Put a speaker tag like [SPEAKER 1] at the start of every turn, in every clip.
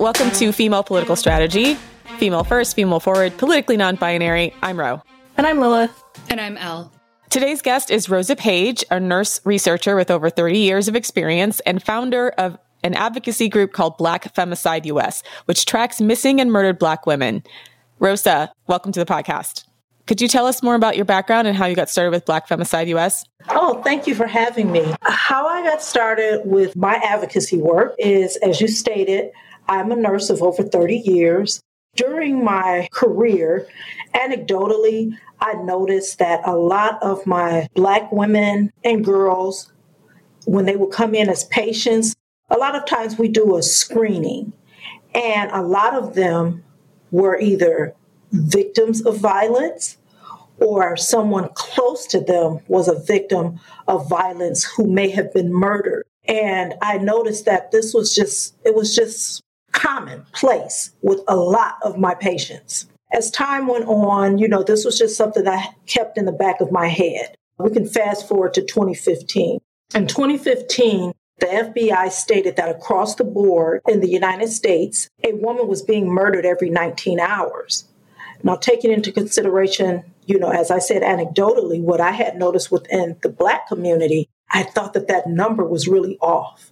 [SPEAKER 1] Welcome to Female Political Strategy. Female first, female forward, politically non binary. I'm Ro.
[SPEAKER 2] And I'm Lilith.
[SPEAKER 3] And I'm Elle.
[SPEAKER 1] Today's guest is Rosa Page, a nurse researcher with over 30 years of experience and founder of an advocacy group called Black Femicide US, which tracks missing and murdered Black women. Rosa, welcome to the podcast. Could you tell us more about your background and how you got started with Black Femicide US?
[SPEAKER 2] Oh, thank you for having me. How I got started with my advocacy work is, as you stated, I'm a nurse of over 30 years. During my career, anecdotally, I noticed that a lot of my Black women and girls, when they would come in as patients, a lot of times we do a screening, and a lot of them were either victims of violence or someone close to them was a victim of violence who may have been murdered. And I noticed that this was just, it was just commonplace with a lot of my patients. As time went on, you know, this was just something I kept in the back of my head. We can fast forward to 2015. In 2015, the FBI stated that across the board in the United States, a woman was being murdered every 19 hours. Now, taking into consideration, you know, as I said anecdotally, what I had noticed within the Black community, I thought that that number was really off.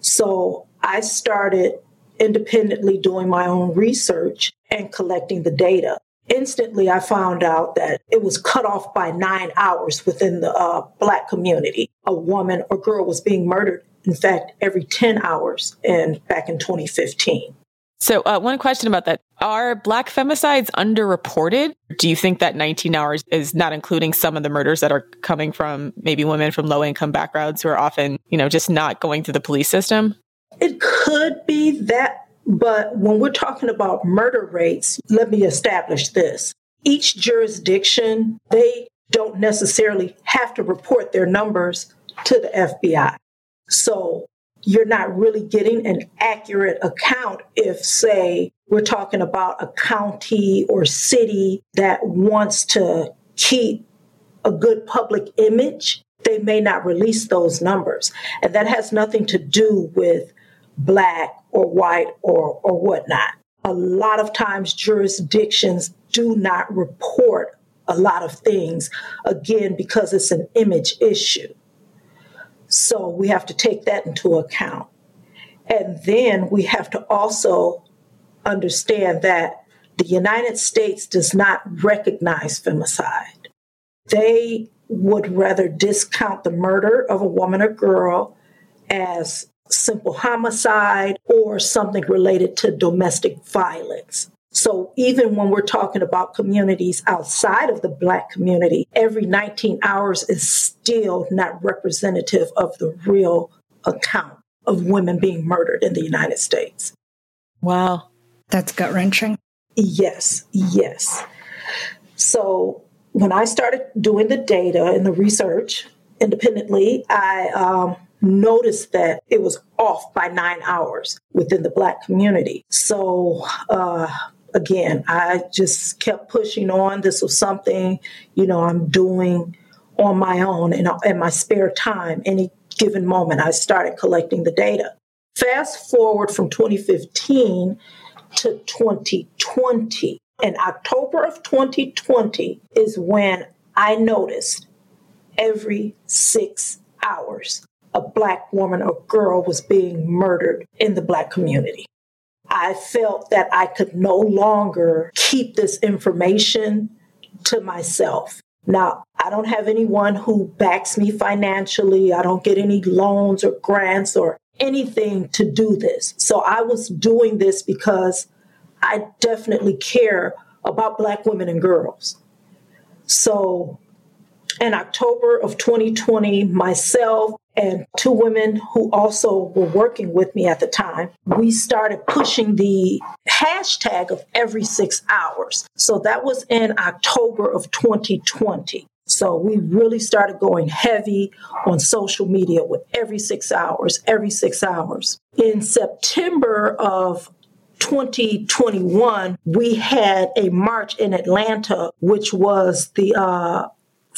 [SPEAKER 2] So I started independently doing my own research and collecting the data. Instantly, I found out that it was cut off by nine hours within the uh, Black community. A woman or girl was being murdered, in fact, every 10 hours and back in 2015.
[SPEAKER 1] So, uh, one question about that. Are Black femicides underreported? Do you think that 19 hours is not including some of the murders that are coming from maybe women from low income backgrounds who are often, you know, just not going through the police system?
[SPEAKER 2] It could be that, but when we're talking about murder rates, let me establish this. Each jurisdiction, they don't necessarily have to report their numbers to the FBI. So you're not really getting an accurate account if, say, we're talking about a county or city that wants to keep a good public image, they may not release those numbers. And that has nothing to do with black or white or, or whatnot. A lot of times, jurisdictions do not report a lot of things, again, because it's an image issue. So we have to take that into account. And then we have to also understand that the United States does not recognize femicide. They would rather discount the murder of a woman or girl as simple homicide or something related to domestic violence. So even when we're talking about communities outside of the Black community, every 19 hours is still not representative of the real account of women being murdered in the United States.
[SPEAKER 1] Wow.
[SPEAKER 3] That's gut wrenching.
[SPEAKER 2] Yes, yes. So when I started doing the data and the research independently, I um, noticed that it was off by nine hours within the Black community. So, uh, again, I just kept pushing on. This was something, you know, I'm doing on my own in, in my spare time. Any given moment, I started collecting the data. Fast forward from 2015 to 2020. In October of 2020 is when I noticed every six hours a black woman or girl was being murdered in the black community. I felt that I could no longer keep this information to myself. Now, I don't have anyone who backs me financially. I don't get any loans or grants or anything to do this. So I was doing this because I definitely care about Black women and girls. So in October of 2020, myself and two women who also were working with me at the time, we started pushing the hashtag of every six hours. So that was in October of 2020. So we really started going heavy on social media with every six hours, every six hours. In September of 2021, we had a march in Atlanta, which was the uh,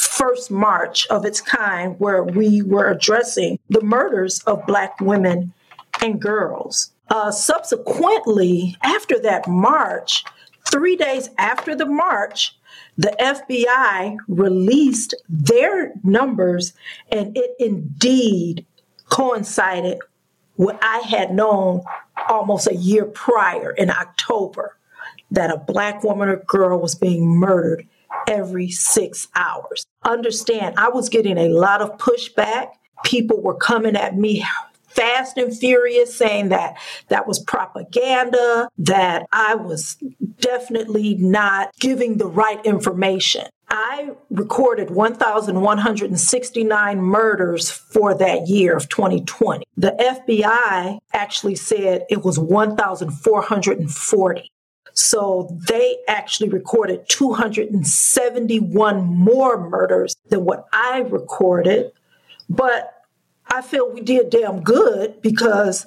[SPEAKER 2] first march of its kind where we were addressing the murders of Black women and girls. Uh, subsequently, after that march, three days after the march, the FBI released their numbers, and it indeed coincided what I had known almost a year prior in October that a black woman or girl was being murdered every six hours. Understand, I was getting a lot of pushback. People were coming at me fast and furious saying that that was propaganda, that I was definitely not giving the right information. I recorded 1,169 murders for that year of 2020. The FBI actually said it was 1,440. So they actually recorded 271 more murders than what I recorded. But I feel we did damn good because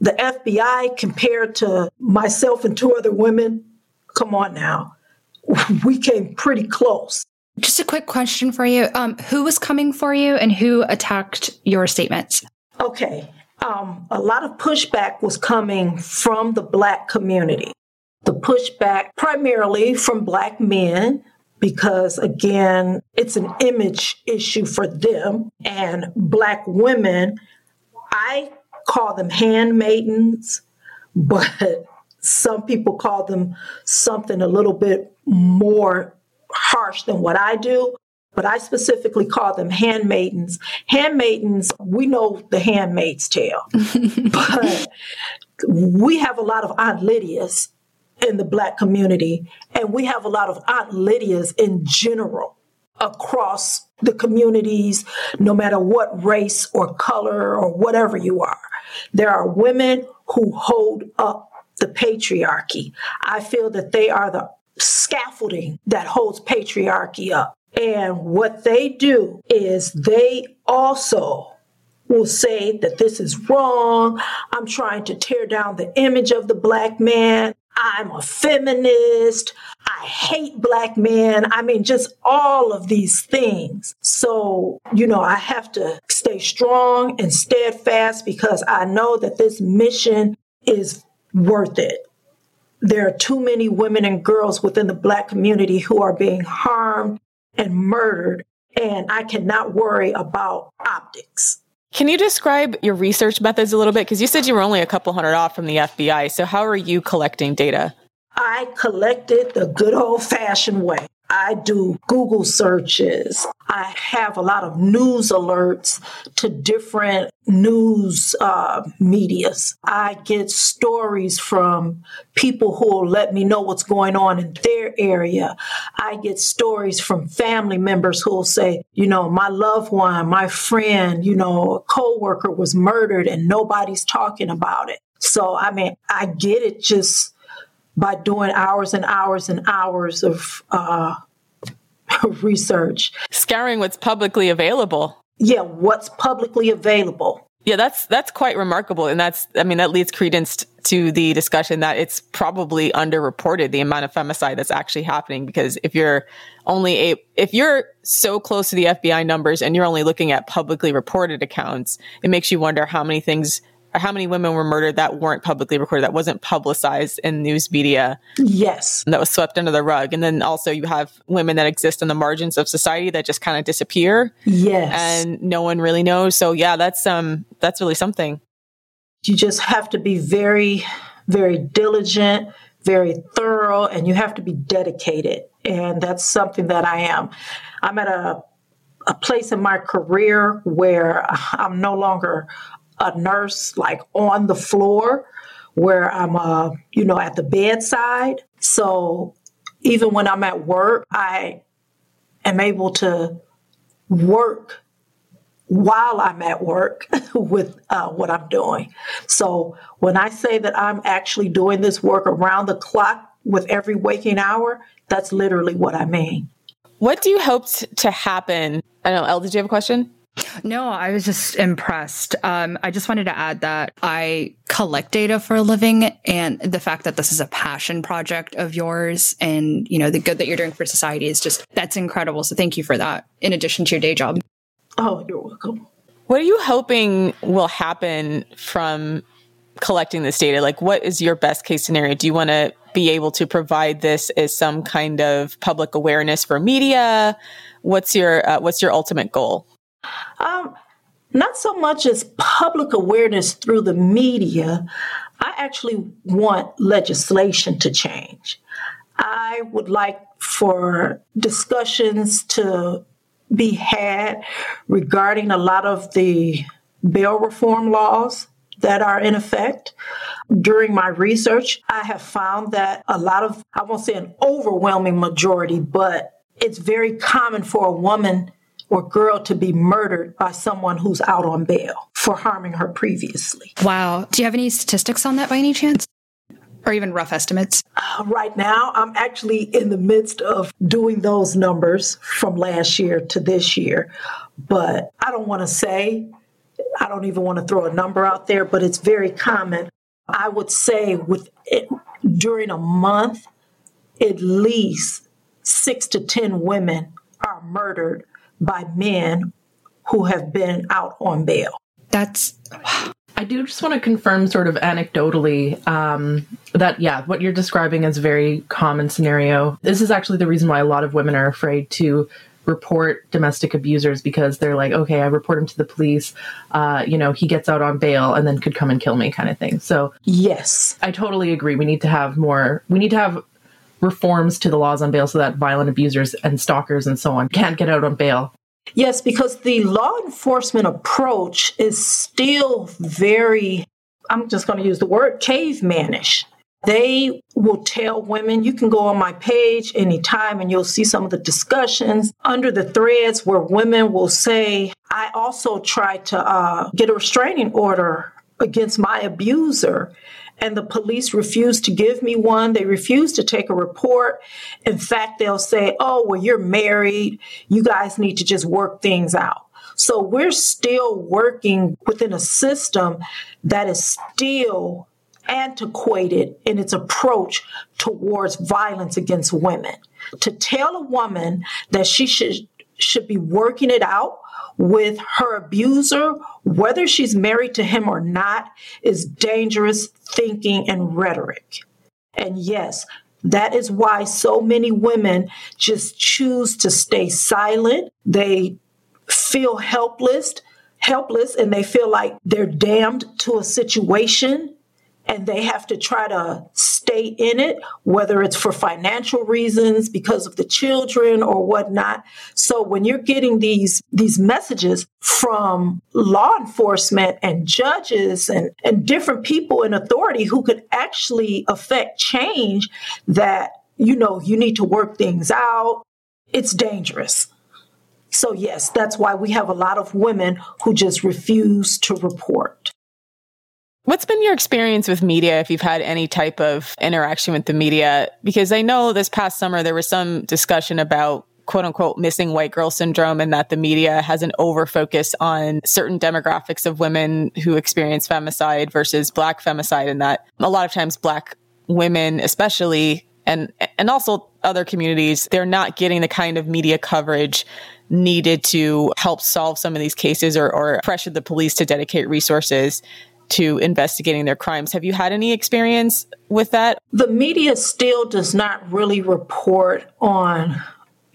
[SPEAKER 2] the FBI, compared to myself and two other women, come on now, we came pretty close.
[SPEAKER 3] Just a quick question for you. Um, who was coming for you and who attacked your statements?
[SPEAKER 2] Okay. Um, a lot of pushback was coming from the Black community. The pushback primarily from Black men, because again, it's an image issue for them. And Black women, I call them handmaidens, but some people call them something a little bit more harsh than what I do, but I specifically call them handmaidens. Handmaidens, we know the handmaid's tale, but we have a lot of Aunt Lydias in the Black community, and we have a lot of Aunt Lydias in general across the communities, no matter what race or color or whatever you are. There are women who hold up the patriarchy. I feel that they are the scaffolding that holds patriarchy up. And what they do is they also will say that this is wrong. I'm trying to tear down the image of the black man. I'm a feminist. I hate black men. I mean, just all of these things. So, you know, I have to stay strong and steadfast because I know that this mission is worth it. There are too many women and girls within the Black community who are being harmed and murdered, and I cannot worry about optics.
[SPEAKER 1] Can you describe your research methods a little bit? Because you said you were only a couple hundred off from the FBI. So, how are you collecting data?
[SPEAKER 2] I collected the good old fashioned way. I do Google searches. I have a lot of news alerts to different news uh, medias. I get stories from people who will let me know what's going on in their area. I get stories from family members who will say, you know, my loved one, my friend, you know, a coworker was murdered and nobody's talking about it. So, I mean, I get it just by doing hours and hours and hours of uh, research.
[SPEAKER 1] Scouring what's publicly available.
[SPEAKER 2] Yeah, what's publicly available.
[SPEAKER 1] Yeah, that's that's quite remarkable, and that's I mean that leads credence to the discussion that it's probably underreported the amount of femicide that's actually happening because if you're only a if you're so close to the FBI numbers and you're only looking at publicly reported accounts, it makes you wonder how many things how many women were murdered that weren't publicly recorded, that wasn't publicized in news media.
[SPEAKER 2] Yes.
[SPEAKER 1] That was swept under the rug. And then also you have women that exist in the margins of society that just kind of disappear.
[SPEAKER 2] Yes.
[SPEAKER 1] And no one really knows. So yeah, that's um that's really something.
[SPEAKER 2] You just have to be very, very diligent, very thorough, and you have to be dedicated. And that's something that I am. I'm at a a place in my career where I'm no longer a nurse like on the floor where I'm, uh, you know, at the bedside. So even when I'm at work, I am able to work while I'm at work with uh, what I'm doing. So when I say that I'm actually doing this work around the clock with every waking hour, that's literally what I mean.
[SPEAKER 1] What do you hope to happen? I don't know, Elle, did you have a question?
[SPEAKER 3] No, I was just impressed. Um, I just wanted to add that I collect data for a living and the fact that this is a passion project of yours and, you know, the good that you're doing for society is just, that's incredible. So thank you for that in addition to your day job.
[SPEAKER 2] Oh, you're welcome.
[SPEAKER 1] What are you hoping will happen from collecting this data? Like, what is your best case scenario? Do you want to be able to provide this as some kind of public awareness for media? What's your uh, what's your ultimate goal?
[SPEAKER 2] Um, not so much as public awareness through the media. I actually want legislation to change. I would like for discussions to be had regarding a lot of the bail reform laws that are in effect. During my research, I have found that a lot of, I won't say an overwhelming majority, but it's very common for a woman or girl to be murdered by someone who's out on bail for harming her previously.
[SPEAKER 3] Wow. Do you have any statistics on that by any chance? Or even rough estimates?
[SPEAKER 2] Uh, right now, I'm actually in the midst of doing those numbers from last year to this year. But I don't want to say, I don't even want to throw a number out there, but it's very common. I would say with it, during a month, at least six to 10 women are murdered by men who have been out on bail.
[SPEAKER 3] That's.
[SPEAKER 4] I do just want to confirm, sort of anecdotally, um, that yeah, what you're describing is a very common scenario. This is actually the reason why a lot of women are afraid to report domestic abusers because they're like, okay, I report him to the police. Uh, you know, he gets out on bail and then could come and kill me, kind of thing. So
[SPEAKER 2] yes,
[SPEAKER 4] I totally agree. We need to have more. We need to have reforms to the laws on bail so that violent abusers and stalkers and so on can't get out on bail.
[SPEAKER 2] Yes, because the law enforcement approach is still very, I'm just going to use the word cavemanish. They will tell women, you can go on my page anytime and you'll see some of the discussions under the threads where women will say, I also tried to uh, get a restraining order against my abuser and the police refuse to give me one. They refuse to take a report. In fact, they'll say, oh, well, you're married. You guys need to just work things out. So we're still working within a system that is still antiquated in its approach towards violence against women. To tell a woman that she should should be working it out with her abuser, whether she's married to him or not, is dangerous thinking and rhetoric. And yes, that is why so many women just choose to stay silent. They feel helpless, helpless, and they feel like they're damned to a situation and they have to try to stay in it, whether it's for financial reasons, because of the children or whatnot. So when you're getting these these messages from law enforcement and judges and, and different people in authority who could actually affect change that, you know, you need to work things out, it's dangerous. So, yes, that's why we have a lot of women who just refuse to report.
[SPEAKER 1] What's been your experience with media if you've had any type of interaction with the media? Because I know this past summer there was some discussion about quote unquote missing white girl syndrome and that the media has an over focus on certain demographics of women who experience femicide versus black femicide and that a lot of times black women especially and and also other communities they're not getting the kind of media coverage needed to help solve some of these cases or, or pressure the police to dedicate resources to investigating their crimes. Have you had any experience with that?
[SPEAKER 2] The media still does not really report on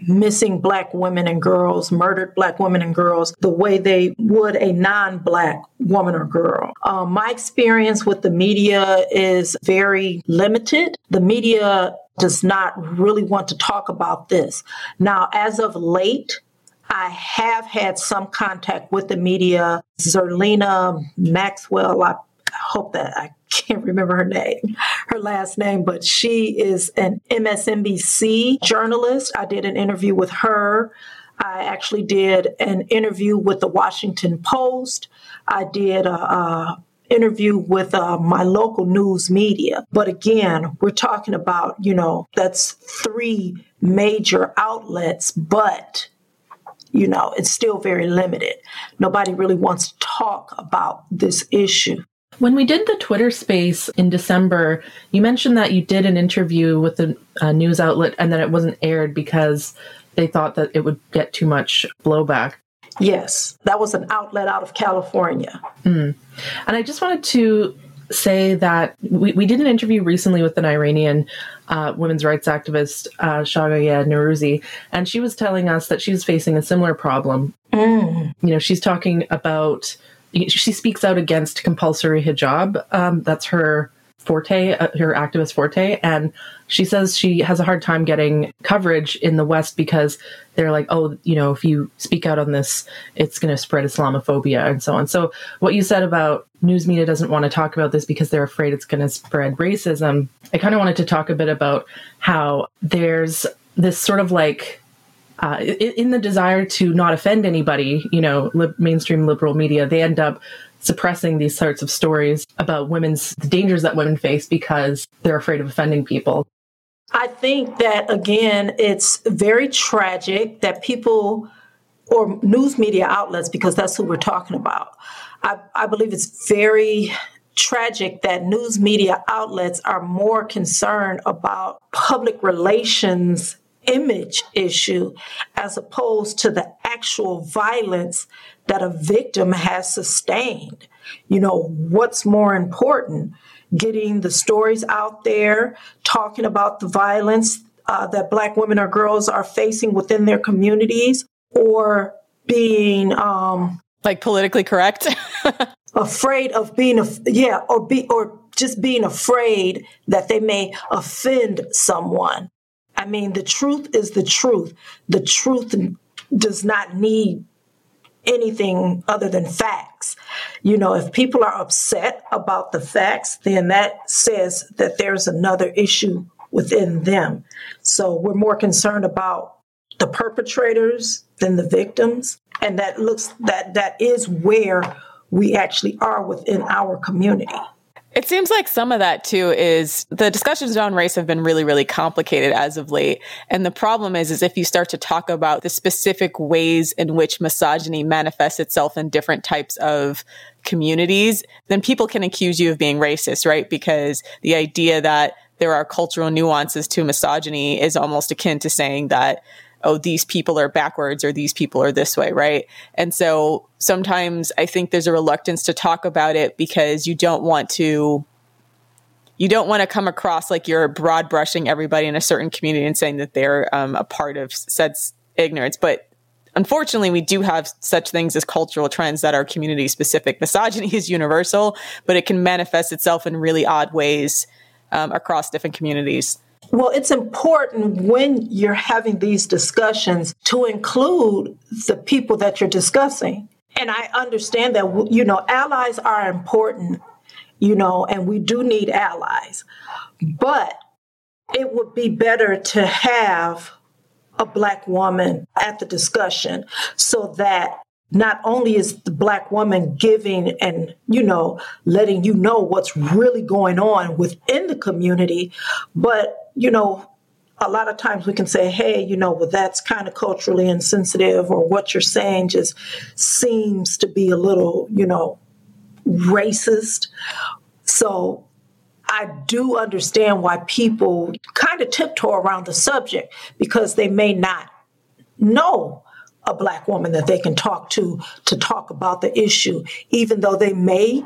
[SPEAKER 2] missing black women and girls, murdered black women and girls, the way they would a non black woman or girl. Um, my experience with the media is very limited. The media does not really want to talk about this. Now, as of late, I have had some contact with the media. Zerlina Maxwell, I hope that I can't remember her name, her last name, but she is an MSNBC journalist. I did an interview with her. I actually did an interview with the Washington Post. I did a, a interview with uh, my local news media. But again, we're talking about, you know, that's three major outlets, but you know, it's still very limited. Nobody really wants to talk about this issue.
[SPEAKER 4] When we did the Twitter space in December, you mentioned that you did an interview with a, a news outlet and that it wasn't aired because they thought that it would get too much blowback.
[SPEAKER 2] Yes, that was an outlet out of California.
[SPEAKER 4] Mm. And I just wanted to say that we, we did an interview recently with an Iranian uh, women's rights activist, uh, Shaghayegh Norouzi, and she was telling us that she's facing a similar problem. Mm. You know, she's talking about, she speaks out against compulsory hijab. Um, that's her forte, uh, her activist forte, and she says she has a hard time getting coverage in the West because they're like, oh, you know, if you speak out on this, it's going to spread Islamophobia and so on. So, what you said about news media doesn't want to talk about this because they're afraid it's going to spread racism, I kind of wanted to talk a bit about how there's this sort of like uh, in the desire to not offend anybody, you know, mainstream liberal media, they end up suppressing these sorts of stories about women's the dangers that women face because they're afraid of offending people.
[SPEAKER 2] I think that again, it's very tragic that people or news media outlets, because that's who we're talking about. I, I believe it's very tragic that news media outlets are more concerned about public relations image issue as opposed to the actual violence that a victim has sustained. You know, what's more important? Getting the stories out there, talking about the violence uh, that Black women or girls are facing within their communities, or being um,
[SPEAKER 1] like politically correct,
[SPEAKER 2] afraid of being, a, yeah, or be, or just being afraid that they may offend someone. I mean, the truth is the truth. The truth does not need anything other than facts. You know, if people are upset about the facts, then that says that there's another issue within them. So we're more concerned about the perpetrators than the victims. And that looks that that is where we actually are within our community.
[SPEAKER 1] It seems like some of that too is the discussions around race have been really, really complicated as of late. And the problem is, is if you start to talk about the specific ways in which misogyny manifests itself in different types of communities, then people can accuse you of being racist, right? Because the idea that there are cultural nuances to misogyny is almost akin to saying that oh, these people are backwards or these people are this way, right? And so sometimes I think there's a reluctance to talk about it because you don't want to you don't want to come across like you're broad brushing everybody in a certain community and saying that they're um, a part of said ignorance. But unfortunately, we do have such things as cultural trends that are community specific. Misogyny is universal, but it can manifest itself in really odd ways um, across different communities.
[SPEAKER 2] Well, it's important when you're having these discussions to include the people that you're discussing. And I understand that, you know, allies are important, you know, and we do need allies. But it would be better to have a Black woman at the discussion so that not only is the black woman giving and you know letting you know what's really going on within the community but you know a lot of times we can say hey you know well that's kind of culturally insensitive or what you're saying just seems to be a little you know racist. So I do understand why people kind of tiptoe around the subject because they may not know a black woman that they can talk to to talk about the issue, even though they may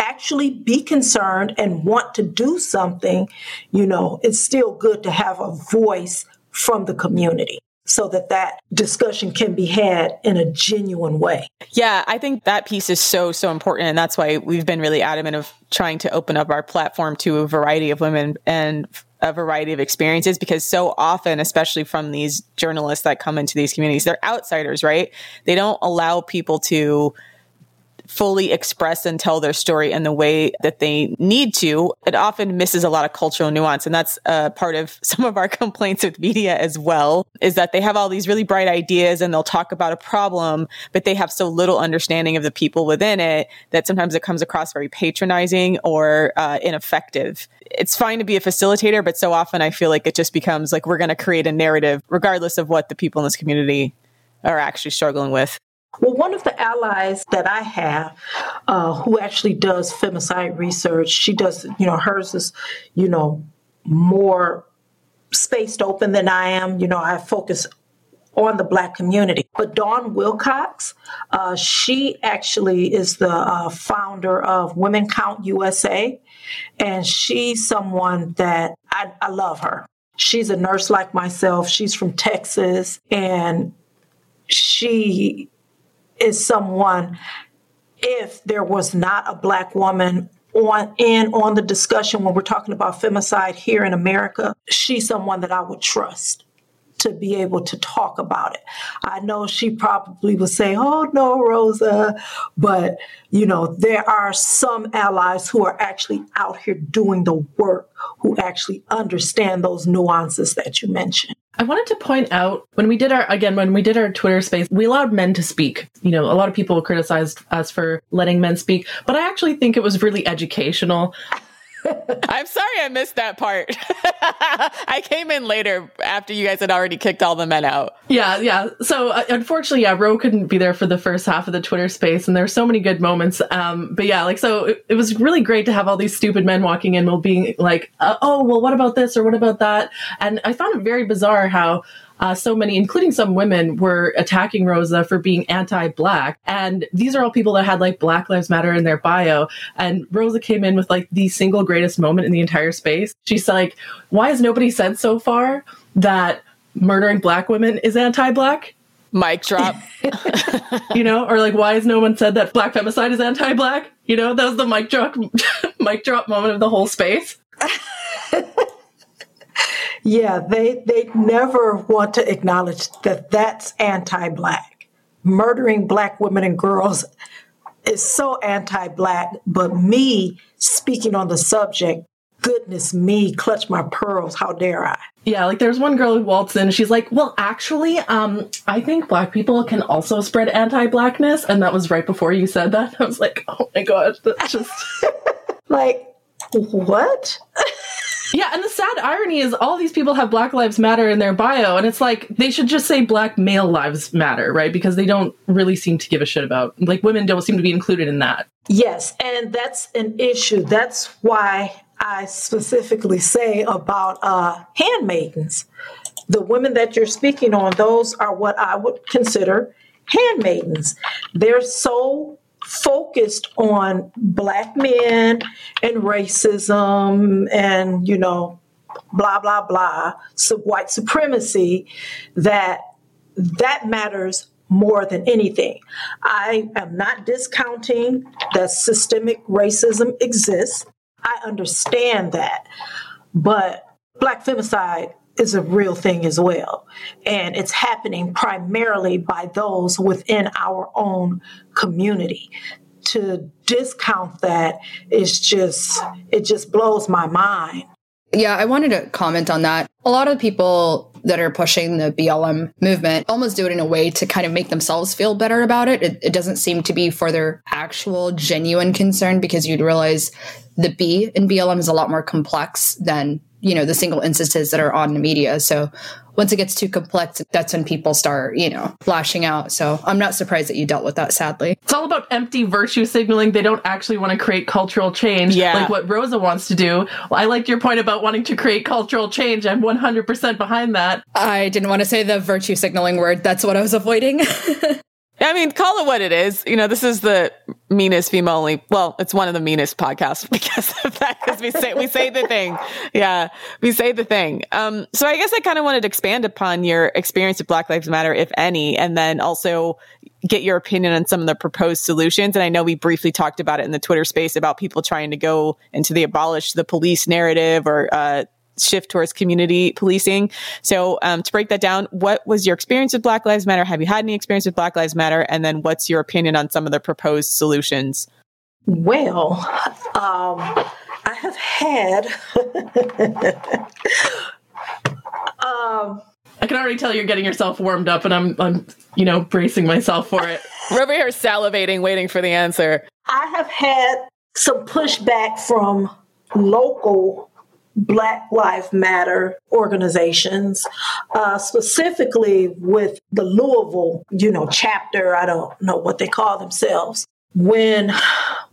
[SPEAKER 2] actually be concerned and want to do something, you know, it's still good to have a voice from the community so that that discussion can be had in a genuine way.
[SPEAKER 1] Yeah, I think that piece is so so important and that's why we've been really adamant of trying to open up our platform to a variety of women and a variety of experiences because so often, especially from these journalists that come into these communities, they're outsiders, right? They don't allow people to fully express and tell their story in the way that they need to, it often misses a lot of cultural nuance. And that's uh, part of some of our complaints with media as well, is that they have all these really bright ideas and they'll talk about a problem, but they have so little understanding of the people within it that sometimes it comes across very patronizing or uh, ineffective. It's fine to be a facilitator, but so often I feel like it just becomes like we're going to create a narrative regardless of what the people in this community are actually struggling with.
[SPEAKER 2] Well, one of the allies that I have, uh, who actually does femicide research, she does, you know, hers is, you know, more spaced open than I am. You know, I focus on the black community. But Dawn Wilcox, uh, she actually is the uh, founder of Women Count USA, and she's someone that I, I love her. She's a nurse like myself. She's from Texas, and she is someone. If there was not a black woman on in on the discussion when we're talking about femicide here in America, she's someone that I would trust to be able to talk about it. I know she probably would say, "Oh no, Rosa," but you know, there are some allies who are actually out here doing the work who actually understand those nuances that you mentioned.
[SPEAKER 4] I wanted to point out when we did our again when we did our Twitter space, we allowed men to speak. You know, a lot of people criticized us for letting men speak, but I actually think it was really educational.
[SPEAKER 1] I'm sorry I missed that part. I came in later after you guys had already kicked all the men out.
[SPEAKER 4] Yeah, yeah. So uh, unfortunately, yeah, Ro couldn't be there for the first half of the Twitter space, and there were so many good moments. Um, but yeah, like so, it, it, was really great to have all these stupid men walking in, while being like, uh, "Oh, well, what about this or what about that?" And I found it very bizarre how uh, so many, including some women, were attacking Rosa for being anti-black. And these are all people that had like Black Lives Matter in their bio. And Rosa came in with like the single greatest moment in the entire space. She's like, "Why has nobody said so far that murdering black women is anti-black?"
[SPEAKER 1] Mic drop.
[SPEAKER 4] you know, or like, why has no one said that black femicide is anti-black? You know, that was the mic drop, mic drop moment of the whole space.
[SPEAKER 2] Yeah, they they never want to acknowledge that that's anti-black. Murdering black women and girls is so anti-black, but me speaking on the subject, goodness me, clutch my pearls, how dare I?
[SPEAKER 4] Yeah, like there's one girl who waltzed in, she's like, "Well, actually, um, I think black people can also spread anti-blackness," and that was right before you said that. I was like, "Oh my god, that's just
[SPEAKER 2] like what?"
[SPEAKER 4] Yeah, and the sad irony is all these people have Black Lives Matter in their bio, and it's like they should just say Black Male Lives Matter, right? Because they don't really seem to give a shit about, like, women don't seem to be included in that.
[SPEAKER 2] Yes, and that's an issue. That's why I specifically say about uh, handmaidens. The women that you're speaking on, those are what I would consider handmaidens. They're so focused on black men and racism and, you know, blah, blah, blah, so white supremacy, that that matters more than anything. I am not discounting that systemic racism exists. I understand that. But black femicide is a real thing as well. And it's happening primarily by those within our own community. To discount that is just, it just blows my mind.
[SPEAKER 3] Yeah, I wanted to comment on that. A lot of people that are pushing the BLM movement almost do it in a way to kind of make themselves feel better about it. It, it doesn't seem to be for their actual genuine concern because you'd realize the B in BLM is a lot more complex than you know the single instances that are on the media. So once it gets too complex that's when people start you know flashing out. So i'm not surprised that you dealt with that sadly.
[SPEAKER 4] It's all about empty virtue signaling. They don't actually want to create cultural change
[SPEAKER 1] yeah.
[SPEAKER 4] like what rosa wants to do. Well, i liked your point about wanting to create cultural change. I'm 100% behind that
[SPEAKER 3] i didn't want to say the virtue signaling word that's what i was avoiding
[SPEAKER 1] I mean, call it what it is. You know, this is the meanest female only. Well, it's one of the meanest podcasts because of that. Because we say we say the thing. Yeah, we say the thing. Um, so I guess I kind of wanted to expand upon your experience with Black Lives Matter, if any, and then also get your opinion on some of the proposed solutions. And I know we briefly talked about it in the Twitter space about people trying to go into the abolish the police narrative or uh, shift towards community policing. So, um, to break that down, what was your experience with Black Lives Matter? Have you had any experience with Black Lives Matter? And then, what's your opinion on some of the proposed solutions?
[SPEAKER 2] Well, um, I have had.
[SPEAKER 4] um, I can already tell you're getting yourself warmed up, and I'm, I'm, you know, bracing myself for it.
[SPEAKER 1] We're over here salivating, waiting for the answer.
[SPEAKER 2] I have had some pushback from local Black Lives Matter organizations, uh, specifically with the Louisville, you know, chapter. I don't know what they call themselves. When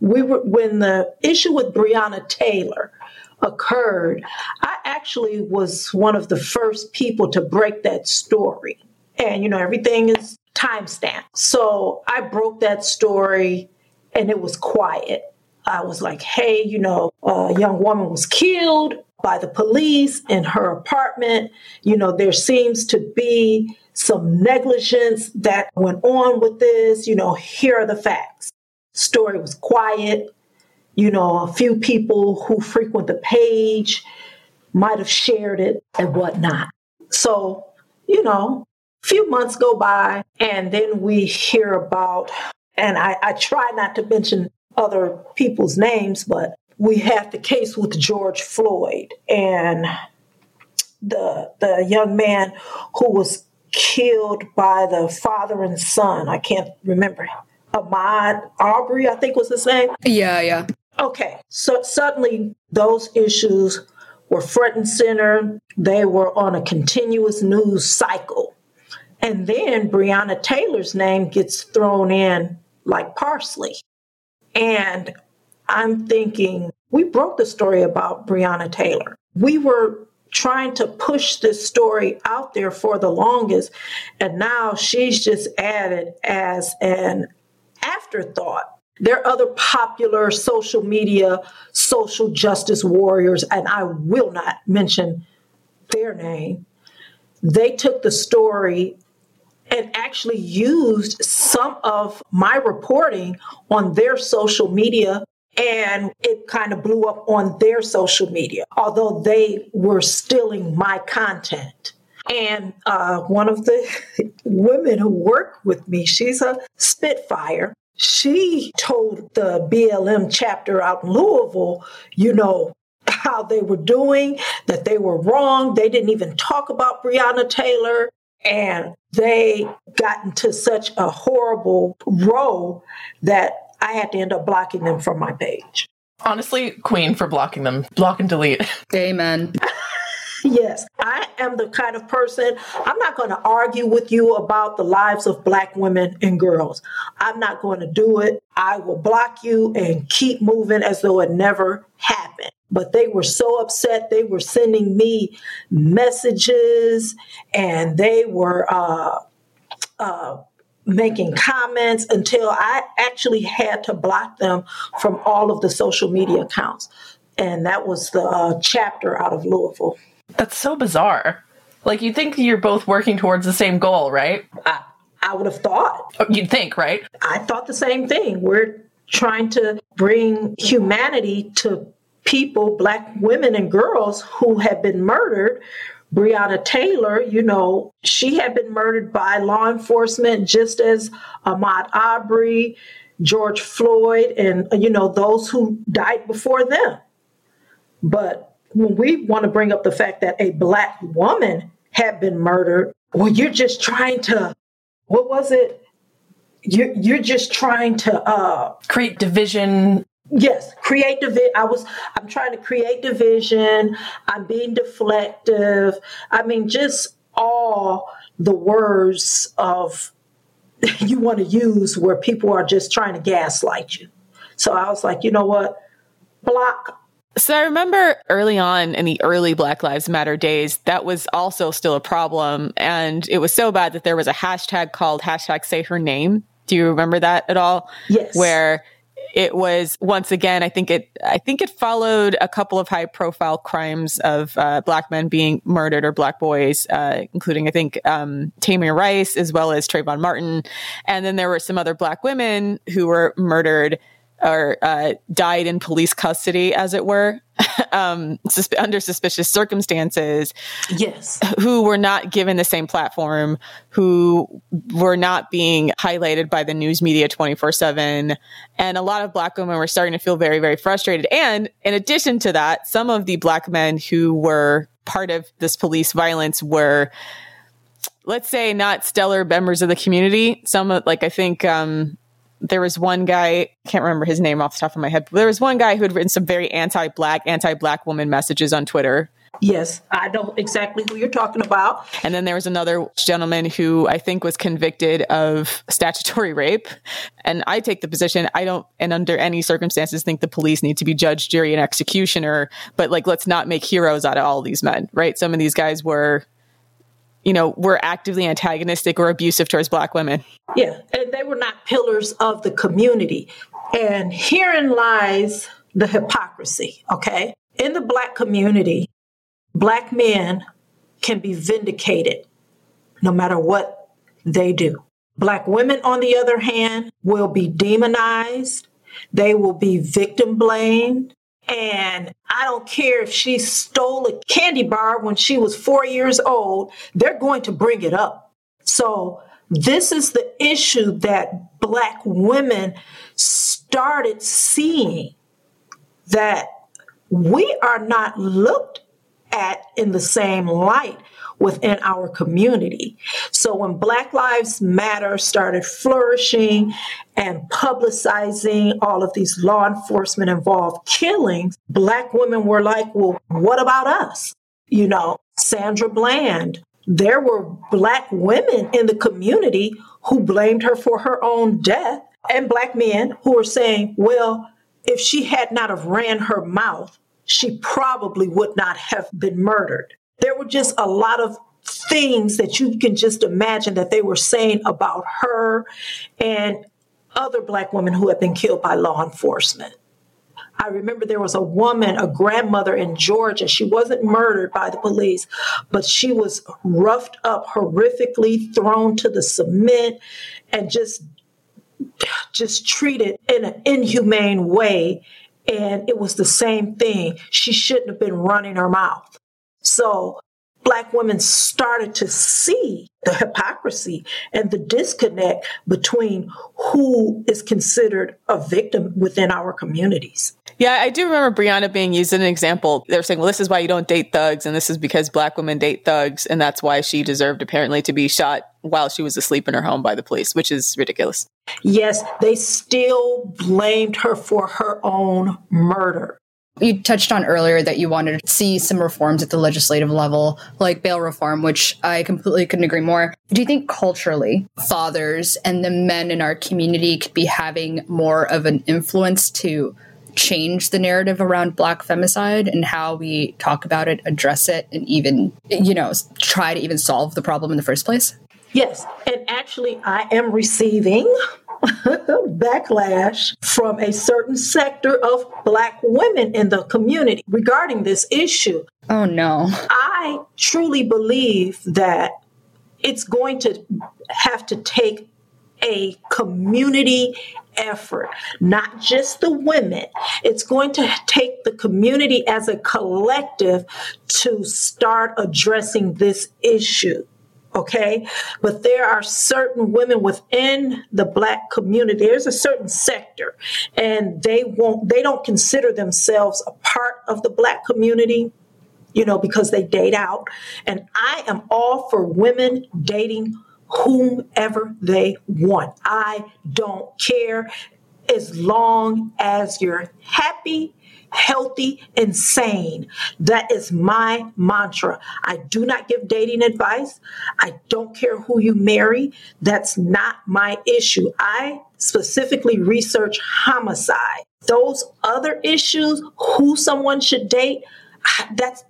[SPEAKER 2] we were, when the issue with Breonna Taylor occurred, I actually was one of the first people to break that story. And you know, everything is timestamp. So I broke that story and it was quiet. I was like, hey, you know, a young woman was killed by the police in her apartment. You know, there seems to be some negligence that went on with this. You know, here are the facts. Story was quiet. You know, a few people who frequent the page might have shared it and whatnot. So, you know, a few months go by and then we hear about, and I, I try not to mention other people's names, but we have the case with George Floyd and the the young man who was killed by the father and son. I can't remember. Ahmaud Arbery, I think was his name.
[SPEAKER 3] Yeah, yeah.
[SPEAKER 2] Okay, so suddenly those issues were front and center. They were on a continuous news cycle. And then Breonna Taylor's name gets thrown in like parsley. And I'm thinking, we broke the story about Breonna Taylor. We were trying to push this story out there for the longest, and now she's just added as an afterthought. There are other popular social media social justice warriors, and I will not mention their name. They took the story and actually used some of my reporting on their social media and it kind of blew up on their social media, although they were stealing my content. And uh, one of the women who work with me, she's a Spitfire. She told the BLM chapter out in Louisville, you know, how they were doing, that they were wrong. They didn't even talk about Breonna Taylor. And they got into such a horrible row that I had to end up blocking them from my page.
[SPEAKER 4] Honestly, queen for blocking them. Block and delete.
[SPEAKER 3] Amen.
[SPEAKER 2] yes, I am the kind of person, I'm not going to argue with you about the lives of Black women and girls. I'm not going to do it. I will block you and keep moving as though it never happened. But they were so upset. They were sending me messages and they were uh, uh, making comments until I actually had to block them from all of the social media accounts. And that was the uh, chapter out of Louisville.
[SPEAKER 4] That's so bizarre. Like, you think you're both working towards the same goal, right?
[SPEAKER 2] I, I would have thought.
[SPEAKER 4] Oh, you'd think, right?
[SPEAKER 2] I thought the same thing. We're trying to bring humanity to people, black women and girls who have been murdered Breonna Taylor, you know, she had been murdered by law enforcement just as Ahmaud Arbery, George Floyd, and, you know, those who died before them. But when we want to bring up the fact that a black woman had been murdered, well, you're just trying to, what was it? You're, you're just trying to uh,
[SPEAKER 4] create division
[SPEAKER 2] Yes, create division. I was. I'm trying to create division. I'm being deflective. I mean, just all the words of you want to use where people are just trying to gaslight you. So I was like, you know what, block.
[SPEAKER 1] So I remember early on in the early Black Lives Matter days, that was also still a problem, and it was so bad that there was a hashtag called hashtag Say Her Name. Do you remember that at all?
[SPEAKER 2] Yes.
[SPEAKER 1] Where it was once again i think it i think it followed a couple of high profile crimes of uh, black men being murdered or black boys uh, including i think um, tamir rice as well as trayvon martin. And then there were some other black women who were murdered or uh, died in police custody, as it were, um, sus- under suspicious circumstances.
[SPEAKER 2] Yes.
[SPEAKER 1] Who were not given the same platform, who were not being highlighted by the news media 24 7. And a lot of black women were starting to feel very, very frustrated. And in addition to that, some of the black men who were part of this police violence were let's say not stellar members of the community some like i think um, there was one guy, I can't remember his name off the top of my head, but there was one guy who had written some very anti black, anti black woman messages on Twitter.
[SPEAKER 2] Yes, I know exactly who you're talking about.
[SPEAKER 1] And then there was another gentleman who I think was convicted of statutory rape. And I take the position I don't, and under any circumstances, think the police need to be judge, jury, and executioner. But like, let's not make heroes out of all these men, right? Some of these guys were you know, were actively antagonistic or abusive towards black women.
[SPEAKER 2] Yeah, and they were not pillars of the community. And herein lies the hypocrisy, okay? In the black community, black men can be vindicated no matter what they do. Black women, on the other hand, will be demonized. They will be victim blamed. And I don't care if she stole a candy bar when she was four years old, they're going to bring it up. So, this is the issue that Black women started seeing that we are not looked at in the same light within our community. So when Black Lives Matter started flourishing and publicizing all of these law enforcement involved killings, Black women were like, well, what about us? You know, Sandra Bland. There were Black women in the community who blamed her for her own death, and Black men who were saying, well, if she had not have ran her mouth, she probably would not have been murdered. There were just a lot of things that you can just imagine that they were saying about her and other black women who had been killed by law enforcement. I remember there was a woman, a grandmother in Georgia. She wasn't murdered by the police, but she was roughed up, horrifically thrown to the cement, and just just treated in an inhumane way. And it was the same thing. She shouldn't have been running her mouth. So Black women started to see the hypocrisy and the disconnect between who is considered a victim within our communities.
[SPEAKER 1] Yeah, I do remember Breonna being used as an example. They were saying, well, this is why you don't date thugs, and this is because black women date thugs, and that's why she deserved apparently to be shot while she was asleep in her home by the police, which is ridiculous.
[SPEAKER 2] Yes, they still blamed her for her own murder.
[SPEAKER 3] You touched on earlier that you wanted to see some reforms at the legislative level, like bail reform, which I completely couldn't agree more. Do you think culturally, fathers and the men in our community could be having more of an influence to change the narrative around black femicide and how we talk about it, address it, and even, you know, try to even solve the problem in the first place?
[SPEAKER 2] Yes. And actually, I am receiving backlash from a certain sector of Black women in the community regarding this issue.
[SPEAKER 3] Oh, no.
[SPEAKER 2] I truly believe that it's going to have to take a community effort, not just the women. It's going to take the community as a collective to start addressing this issue okay? But there are certain women within the black community there's a certain sector and they won't they don't consider themselves a part of the black community you know because they date out. And i am all for women dating whomever they want. I don't care as long as you're happy healthy, and sane. That is my mantra. I do not give dating advice. I don't care who you marry. That's not my issue. I specifically research homicide. Those other issues, who someone should date, that's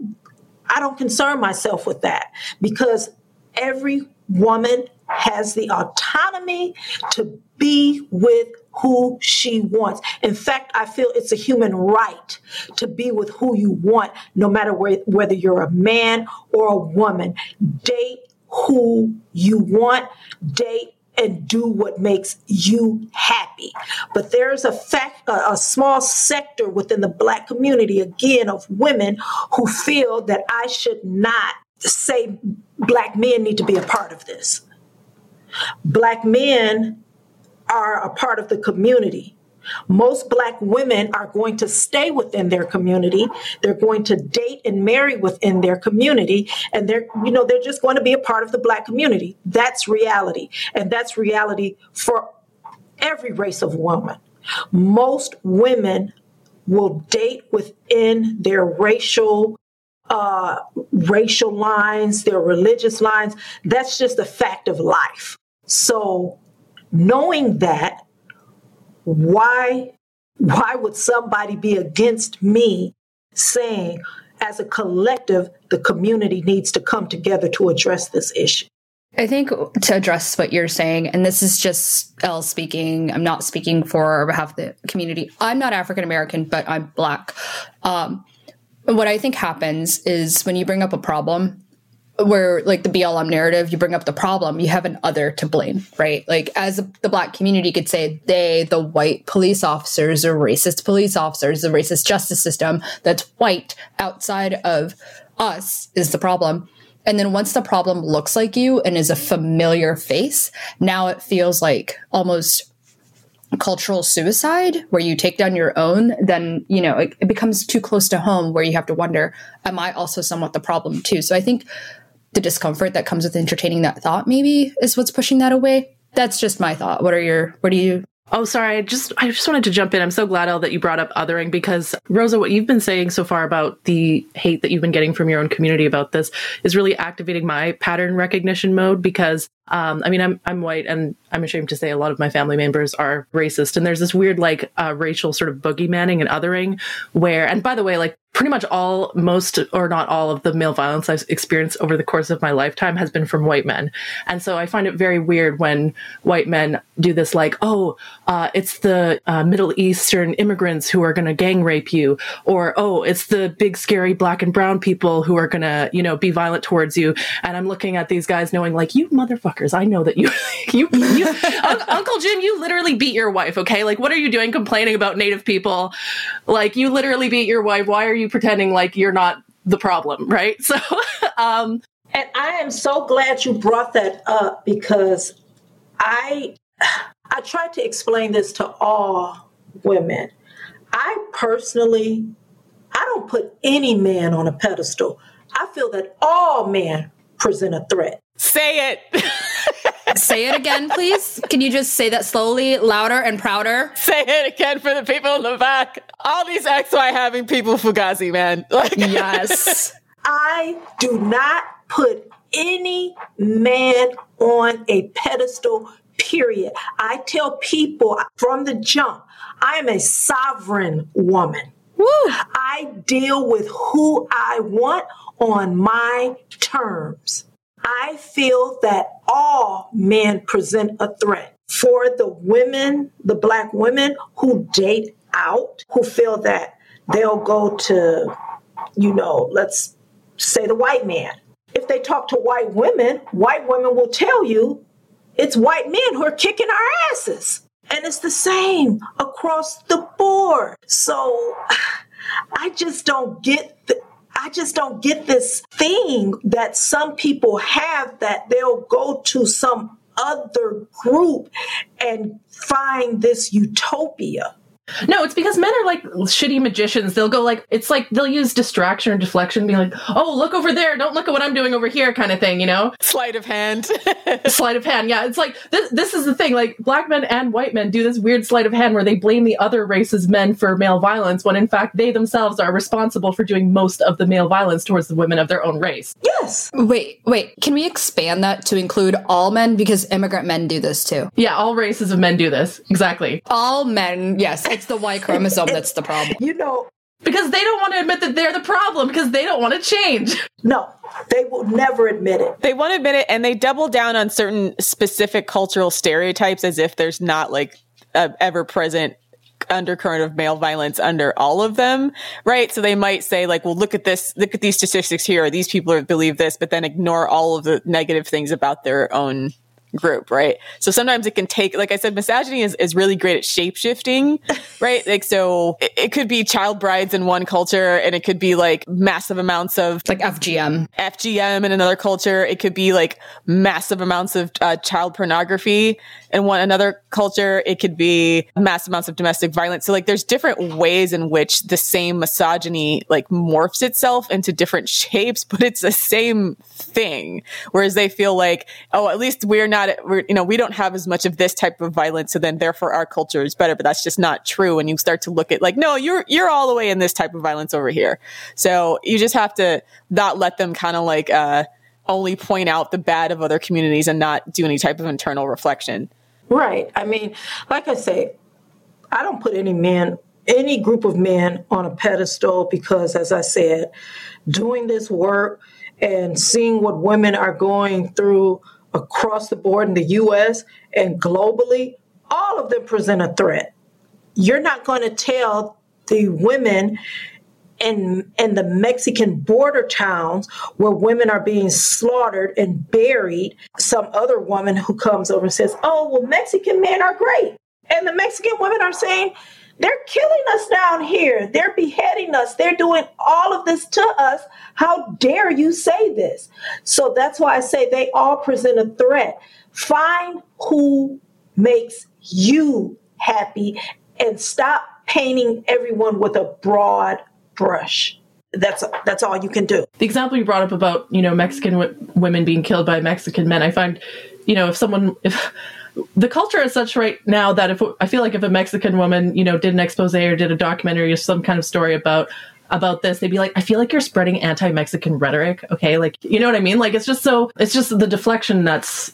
[SPEAKER 2] I don't concern myself with that because every woman has the autonomy to be with who she wants. In fact, I feel it's a human right to be with who you want, no matter where, whether you're a man or a woman. Date who you want, date and do what makes you happy. But there's a fact, a, a, small sector within the black community, again, of women who feel that I should not say black men need to be a part of this. Black men are a part of the community. Most black women are going to stay within their community. They're going to date and marry within their community. And they're, you know, they're just going to be a part of the black community. That's reality. And that's reality for every race of woman. Most women will date within their racial uh, racial lines, their religious lines. That's just a fact of life. So knowing that, why why would somebody be against me saying, as a collective, the community needs to come together to address this issue.
[SPEAKER 3] I think to address what you're saying, and this is just Elle speaking, I'm not speaking for or behalf of the community. I'm not African American, but I'm Black. Um, what I think happens is when you bring up a problem, where like the BLM narrative, you bring up the problem, you have an other to blame, right? Like as the black community could say, they, the white police officers or racist police officers, the racist justice system that's white outside of us is the problem. And then once the problem looks like you and is a familiar face, now it feels like almost cultural suicide where you take down your own, then, you know, it, it, becomes too close to home where you have to wonder, am I also somewhat the problem too? So I think the discomfort that comes with entertaining that thought maybe is what's pushing that away. That's just my thought. What are your, what do you
[SPEAKER 4] Oh, sorry. I just I just wanted to jump in. I'm so glad, Elle, that you brought up othering because Rosa, what you've been saying so far about the hate that you've been getting from your own community about this is really activating my pattern recognition mode because um, I mean, I'm I'm white, and I'm ashamed to say a lot of my family members are racist. And there's this weird like uh, racial sort of boogeymaning and othering, where and by the way, like pretty much all, most or not all of the male violence I've experienced over the course of my lifetime has been from white men. And so I find it very weird when white men do this, like, oh, uh, it's the uh, Middle Eastern immigrants who are going to gang rape you, or oh, it's the big scary black and brown people who are going to, you know, be violent towards you. And I'm looking at these guys knowing, like, you motherfucker motherfuckers. I know that you, you, you Uncle Jim, you literally beat your wife. Okay, like what are you doing complaining about Native people? Like you literally beat your wife. Why are you pretending like you're not the problem? Right. So, um,
[SPEAKER 2] and I am so glad you brought that up because I, I tried to explain this to all women. I personally, I don't put any man on a pedestal. I feel that all men present a threat.
[SPEAKER 1] Say it.
[SPEAKER 3] say it again, please. Can you just say that slowly, louder, and prouder?
[SPEAKER 1] Say it again for the people in the back. All these XY having people fugazi, man.
[SPEAKER 3] Like- yes.
[SPEAKER 2] I do not put any man on a pedestal, period. I tell people from the jump, I am a sovereign woman. Woo. I deal with who I want on my terms. I feel that all men present a threat. For the women, the black women who date out, who feel that they'll go to, you know, let's say the white man. If they talk to white women, white women will tell you it's white men who are kicking our asses. And it's the same across the board. So I just don't get the, I just don't get this thing that some people have that they'll go to some other group and find this utopia.
[SPEAKER 4] No, it's because men are like shitty magicians. They'll go like it's like they'll use distraction or deflection, be like, "Oh, look over there! Don't look at what I'm doing over here," kind of thing, you know?
[SPEAKER 1] Sleight of hand.
[SPEAKER 4] sleight of hand. Yeah, it's like this. This is the thing. Like black men and white men do this weird sleight of hand where they blame the other race's men for male violence, when in fact they themselves are responsible for doing most of the male violence towards the women of their own race.
[SPEAKER 2] Yes.
[SPEAKER 3] Wait, wait. Can we expand that to include all men because immigrant men do this too?
[SPEAKER 4] Yeah, all races of men do this. Exactly.
[SPEAKER 3] All men. Yes it's the Y chromosome that's the problem.
[SPEAKER 2] You know,
[SPEAKER 4] because they don't want to admit that they're the problem because they don't want to change.
[SPEAKER 2] No, they will never admit it.
[SPEAKER 1] They won't admit it and they double down on certain specific cultural stereotypes as if there's not like a ever present undercurrent of male violence under all of them, right? So they might say like, well, look at this, look at these statistics here. These people believe this, but then ignore all of the negative things about their own group, right? So sometimes it can take, like I said, misogyny is, is really great at shape shifting, right? Like, so it, it, could be child brides in one culture and it could be like massive amounts of
[SPEAKER 3] like FGM,
[SPEAKER 1] FGM in another culture. It could be like massive amounts of uh, child pornography in one another culture. It could be massive amounts of domestic violence. So like there's different ways in which the same misogyny like morphs itself into different shapes, but it's the same thing. Whereas they feel like, oh, at least we're not not, we're, you know, we don't have as much of this type of violence. So then therefore our culture is better, but that's just not true. And you start to look at like, no, you're, you're all the way in this type of violence over here. So you just have to not let them kind of like, uh, only point out the bad of other communities and not do any type of internal reflection.
[SPEAKER 2] Right. I mean, like I say, I don't put any men any group of men on a pedestal because, as I said, doing this work and seeing what women are going through across the board in the US and globally, all of them present a threat. You're not going to tell the women in, in the Mexican border towns where women are being slaughtered and buried, some other woman who comes over and says, Oh, well, Mexican men are great. And the Mexican women are saying, they're killing us down here. They're beheading us. They're doing all of this to us. How dare you say this? So that's why I say they all present a threat. Find who makes you happy and stop painting everyone with a broad brush. That's that's all you can do.
[SPEAKER 4] The example you brought up about you know Mexican w- women being killed by Mexican men, I find, you know, if someone if the culture is such right now that if I feel like if a Mexican woman you know did an expose or did a documentary or some kind of story about about this they'd be like i feel like you're spreading anti-mexican rhetoric okay? Like you know what i mean? Like it's just so it's just the deflection that's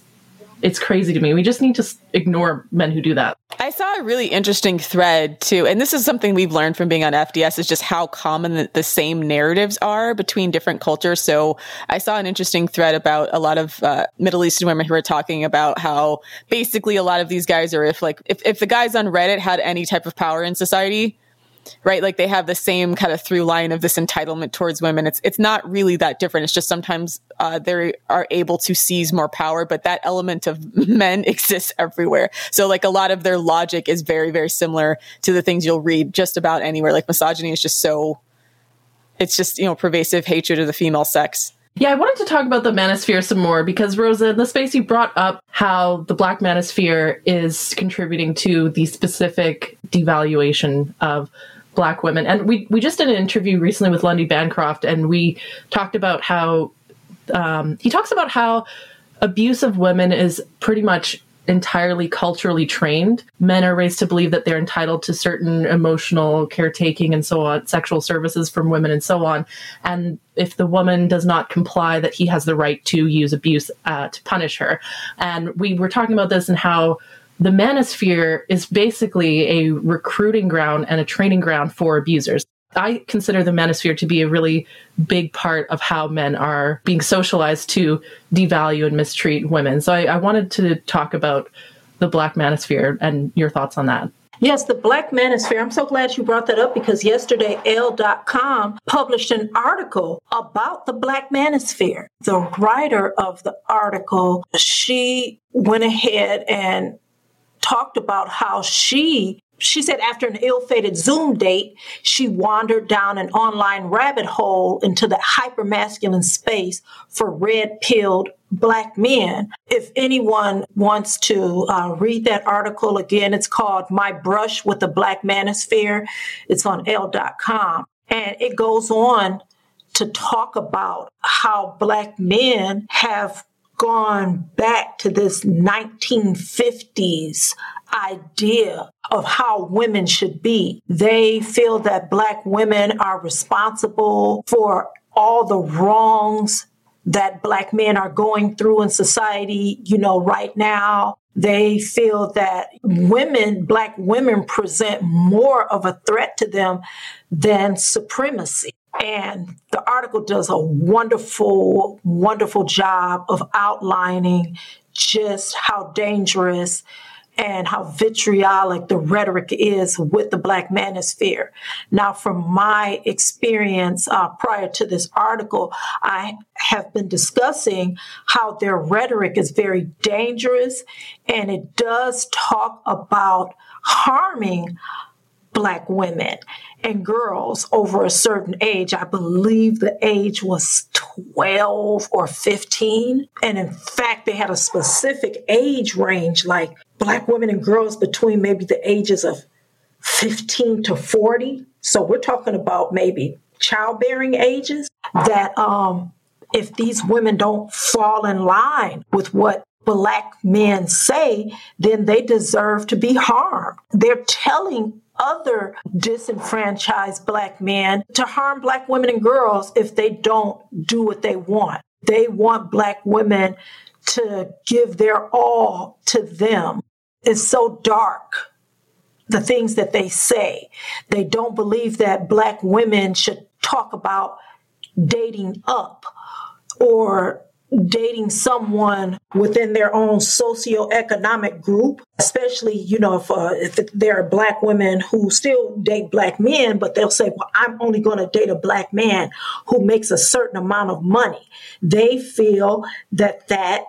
[SPEAKER 4] it's crazy to me. We just need to ignore men who do that.
[SPEAKER 1] I saw a really interesting thread too, and this is something we've learned from being on FDS is just how common the, same narratives are between different cultures. So I saw an interesting thread about a lot of uh, Middle Eastern women who were talking about how basically a lot of these guys are if like if, if the guys on Reddit had any type of power in society, right? Like they have the same kind of through line of this entitlement towards women. It's it's not really that different. It's just sometimes uh, they are able to seize more power, but that element of men exists everywhere. So like a lot of their logic is very very similar to the things you'll read just about anywhere. Like misogyny is just so it's just you know pervasive hatred of the female sex.
[SPEAKER 4] Yeah, I wanted to talk about the manosphere some more because Rosa, in the space you brought up how the black manosphere is contributing to the specific devaluation of black women. And we we just did an interview recently with Lundy Bancroft, and we talked about how um, he talks about how abuse of women is pretty much entirely culturally trained. Men are raised to believe that they're entitled to certain emotional caretaking and so on, sexual services from women and so on. And if the woman does not comply, that he has the right to use abuse uh, to punish her. And we were talking about this and how the manosphere is basically a recruiting ground and a training ground for abusers. I consider the manosphere to be a really big part of how men are being socialized to devalue and mistreat women. So I, I wanted to talk about the Black Manosphere and your thoughts on that.
[SPEAKER 2] Yes, the Black Manosphere. I'm so glad you brought that up because yesterday, Elle.com published an article about the Black Manosphere. The writer of the article, she went ahead and talked about how she she said after an ill-fated Zoom date, she wandered down an online rabbit hole into the hypermasculine space for red-pilled black men. If anyone wants to uh, read that article again, it's called "My Brush with the Black Manosphere." It's on Elle.com, and it goes on to talk about how black men have gone back to this 1950s idea of how women should be. They feel that Black women are responsible for all the wrongs that Black men are going through in society, you know, right now. They feel that women, Black women, present more of a threat to them than supremacy. And the article does a wonderful, wonderful job of outlining just how dangerous and how vitriolic the rhetoric is with the Black manosphere. Now, from my experience uh, prior to this article, I have been discussing how their rhetoric is very dangerous and it does talk about harming Black women and girls over a certain age. I believe the age was 12 or 15. And in fact, they had a specific age range, like Black women and girls between maybe the ages of 15 to 40. So we're talking about maybe childbearing ages that um, if these women don't fall in line with what black men say, then they deserve to be harmed. They're telling other disenfranchised black men to harm black women and girls if they don't do what they want. They want black women to give their all to them. It's so dark the things that they say. They don't believe that black women should talk about dating up or dating someone within their own socioeconomic group, especially, you know, if, uh, if there are black women who still date black men, but they'll say, well, I'm only going to date a black man who makes a certain amount of money. They feel that that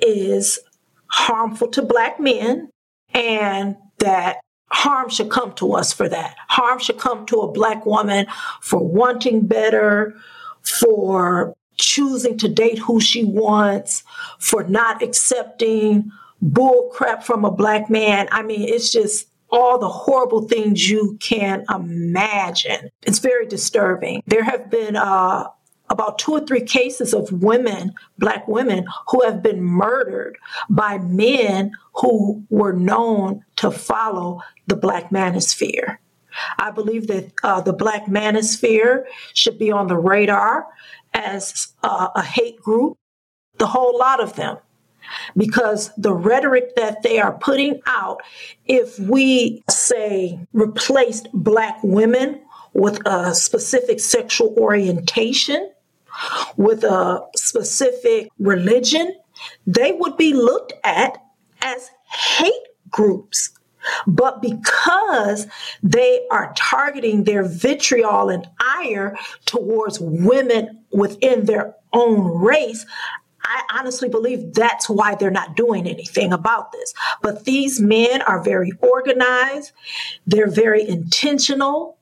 [SPEAKER 2] is harmful to black men and that harm should come to us for that. Harm should come to a black woman for wanting better, for choosing to date who she wants, for not accepting bull crap from a black man. I mean, it's just all the horrible things you can imagine. It's very disturbing. There have been uh, about two or three cases of women, black women, who have been murdered by men who were known to follow the black manosphere. I believe that uh, the black manosphere should be on the radar as uh, a hate group, the whole lot of them. Because the rhetoric that they are putting out, if we say replaced black women with a specific sexual orientation, with a specific religion, they would be looked at as hate groups. But because they are targeting their vitriol and ire towards women within their own race, I honestly believe that's why they're not doing anything about this. But these men are very organized, they're very intentional,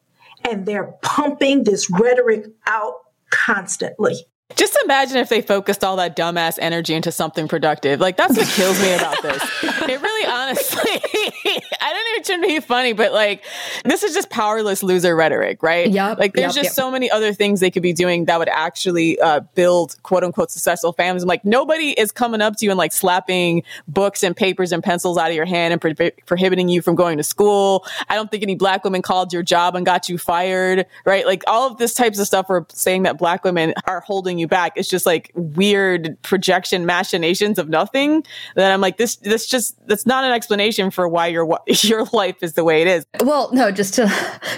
[SPEAKER 2] and they're pumping this rhetoric out constantly.
[SPEAKER 1] Just imagine if they focused all that dumbass energy into something productive. Like that's what kills me about this. It really honestly I don't even trying to be funny, but like this is just powerless loser rhetoric, right?
[SPEAKER 3] Yeah.
[SPEAKER 1] Like there's
[SPEAKER 3] yep,
[SPEAKER 1] just
[SPEAKER 3] yep.
[SPEAKER 1] so many other things they could be doing that would actually uh, build quote unquote successful families. I'm like nobody is coming up to you and like slapping books and papers and pencils out of your hand and pro- prohibiting you from going to school. I don't think any black women called your job and got you fired, right? Like all of this types of stuff are saying that black women are holding you back. It's just like weird projection machinations of nothing that I'm like, this, this just, that's not an explanation for why your, your life is the way it is.
[SPEAKER 3] Well, no, just to,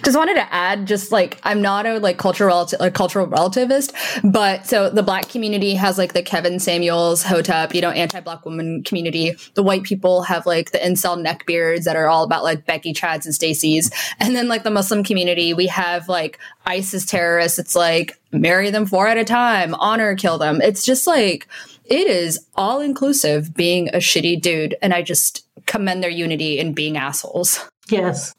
[SPEAKER 3] just wanted to add, just like, I'm not a like cultural, like, cultural relativist, but so the black community has like the Kevin Samuels, Hotep, you know, anti-black woman community. The white people have like the incel neckbeards that are all about like Becky Chads and Stacey's. And then like the Muslim community, we have like ISIS terrorists. It's like marry them four at a time, honor kill them. It's just like, it is all inclusive being a shitty dude. And I just commend their unity in being assholes.
[SPEAKER 2] Yes.